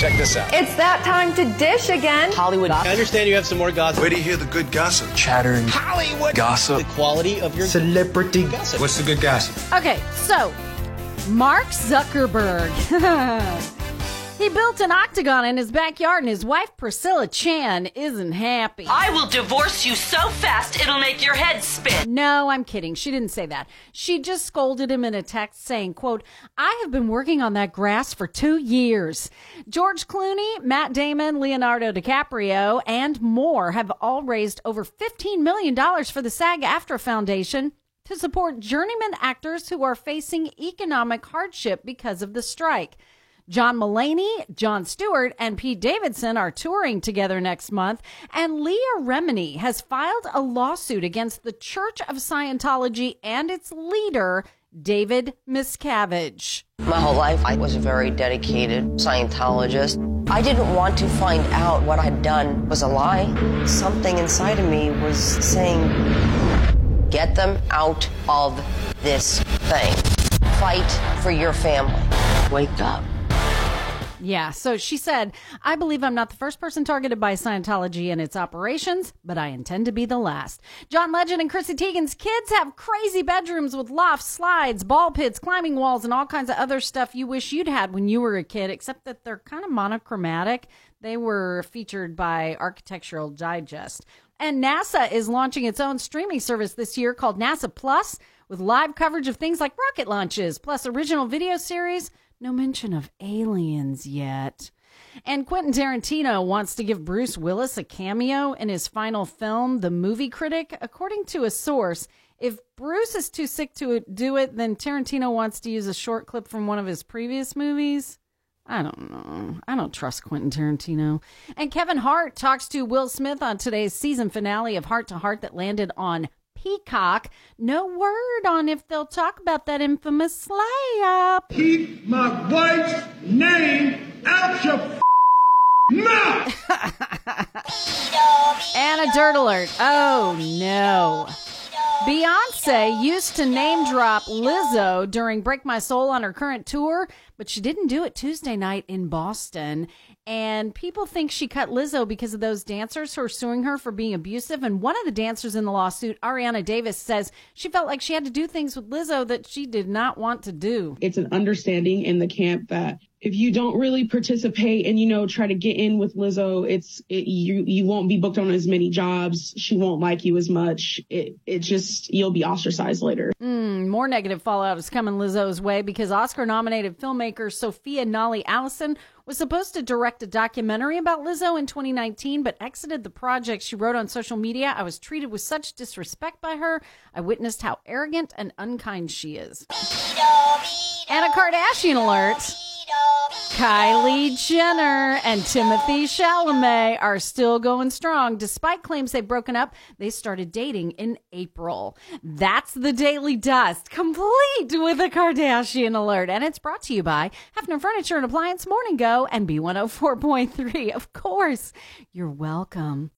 Check this out. It's that time to dish again. Hollywood. I understand you have some more gossip. Where do you hear the good gossip? Chattering. Hollywood Gossip. The quality of your Celebrity. gossip. What's the good gossip? Okay, so Mark Zuckerberg. he built an octagon in his backyard, and his wife Priscilla Chan isn't happy. I will divorce you so fast it'll make your head spin. No, I'm kidding. She didn't say that. She just scolded him in a text saying, quote, I have been working on that grass for two years. George Clooney, Matt Damon, Leonardo DiCaprio, and more have all raised over $15 million for the SAG AFTRA Foundation to support journeyman actors who are facing economic hardship because of the strike. John Mulaney, Jon Stewart, and Pete Davidson are touring together next month, and Leah Remini has filed a lawsuit against the Church of Scientology and its leader, David Miscavige. My whole life, I was a very dedicated Scientologist. I didn't want to find out what I'd done was a lie. Something inside of me was saying, get them out of this thing. Fight for your family. Wake up. Yeah, so she said, I believe I'm not the first person targeted by Scientology and its operations, but I intend to be the last. John Legend and Chrissy Teigen's kids have crazy bedrooms with lofts, slides, ball pits, climbing walls, and all kinds of other stuff you wish you'd had when you were a kid, except that they're kind of monochromatic. They were featured by Architectural Digest. And NASA is launching its own streaming service this year called NASA Plus with live coverage of things like rocket launches, plus original video series. No mention of aliens yet. And Quentin Tarantino wants to give Bruce Willis a cameo in his final film, The Movie Critic. According to a source, if Bruce is too sick to do it, then Tarantino wants to use a short clip from one of his previous movies. I don't know. I don't trust Quentin Tarantino. And Kevin Hart talks to Will Smith on today's season finale of Hart to Heart that landed on Peacock. No word on if they'll talk about that infamous slay up. Keep my wife's name out your f- mouth. And a dirt alert. Oh no. Beyonce used to name drop Lizzo during Break My Soul on her current tour, but she didn't do it Tuesday night in Boston. And people think she cut Lizzo because of those dancers who are suing her for being abusive. And one of the dancers in the lawsuit, Arianna Davis, says she felt like she had to do things with Lizzo that she did not want to do. it's an understanding in the camp that if you don't really participate and you know try to get in with Lizzo, it's it, you you won't be booked on as many jobs. She won't like you as much. It it just you'll be ostracized later. Mm, more negative fallout is coming Lizzo's way because Oscar nominated filmmaker Sophia Nahli Allison was supposed to direct a documentary about Lizzo in 2019, but exited the project. She wrote on social media, I was treated with such disrespect by her. I witnessed how arrogant and unkind she is. And a Kardashian alert. Kylie Jenner and Timothée Chalamet are still going strong. Despite claims they've broken up, they started dating in April. That's the Daily Dust, complete with a Kardashian alert. And it's brought to you by Hefner Furniture and Appliance Morning Go and B104.3. Of course, you're welcome.